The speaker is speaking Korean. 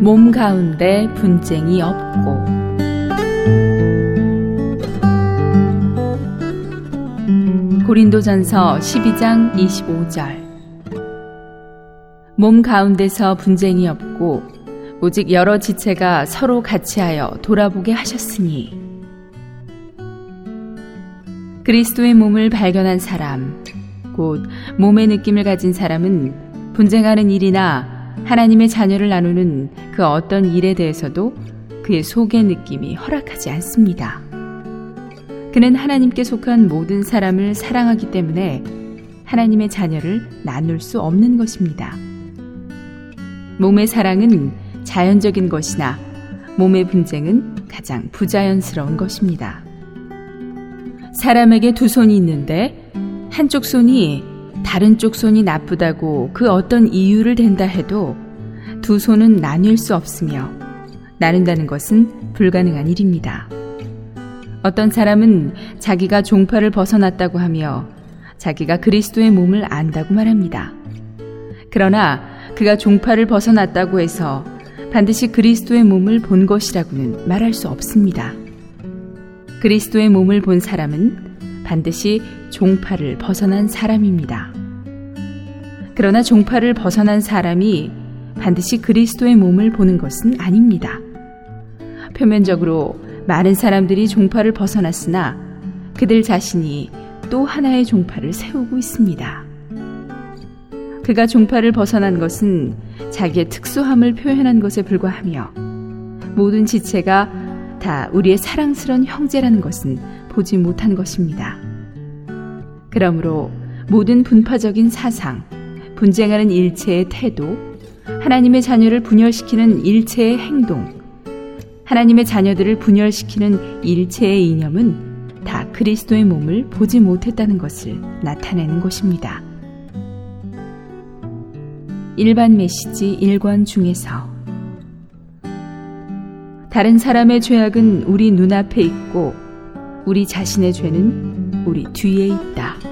몸 가운데 분쟁이 없고. 고린도전서 12장 25절. 몸 가운데서 분쟁이 없고 오직 여러 지체가 서로 같이하여 돌아보게 하셨으니. 그리스도의 몸을 발견한 사람 곧 몸의 느낌을 가진 사람은 분쟁하는 일이나 하나님의 자녀를 나누는 그 어떤 일에 대해서도 그의 속의 느낌이 허락하지 않습니다. 그는 하나님께 속한 모든 사람을 사랑하기 때문에 하나님의 자녀를 나눌 수 없는 것입니다. 몸의 사랑은 자연적인 것이나 몸의 분쟁은 가장 부자연스러운 것입니다. 사람에게 두 손이 있는데 한쪽 손이 다른 쪽 손이 나쁘다고 그 어떤 이유를 댄다 해도 두 손은 나뉠 수 없으며 나눈다는 것은 불가능한 일입니다. 어떤 사람은 자기가 종파를 벗어났다고 하며 자기가 그리스도의 몸을 안다고 말합니다. 그러나 그가 종파를 벗어났다고 해서 반드시 그리스도의 몸을 본 것이라고는 말할 수 없습니다. 그리스도의 몸을 본 사람은 반드시 종파를 벗어난 사람입니다. 그러나 종파를 벗어난 사람이 반드시 그리스도의 몸을 보는 것은 아닙니다. 표면적으로 많은 사람들이 종파를 벗어났으나 그들 자신이 또 하나의 종파를 세우고 있습니다. 그가 종파를 벗어난 것은 자기의 특수함을 표현한 것에 불과하며 모든 지체가 다 우리의 사랑스런 형제라는 것은 보지 못한 것입니다. 그러므로 모든 분파적인 사상, 분쟁하는 일체의 태도, 하나님의 자녀를 분열시키는 일체의 행동, 하나님의 자녀들을 분열시키는 일체의 이념은 다 그리스도의 몸을 보지 못했다는 것을 나타내는 것입니다. 일반 메시지 1권 중에서 다른 사람의 죄악은 우리 눈앞에 있고 우리 자신의 죄는 우리 뒤에 있다.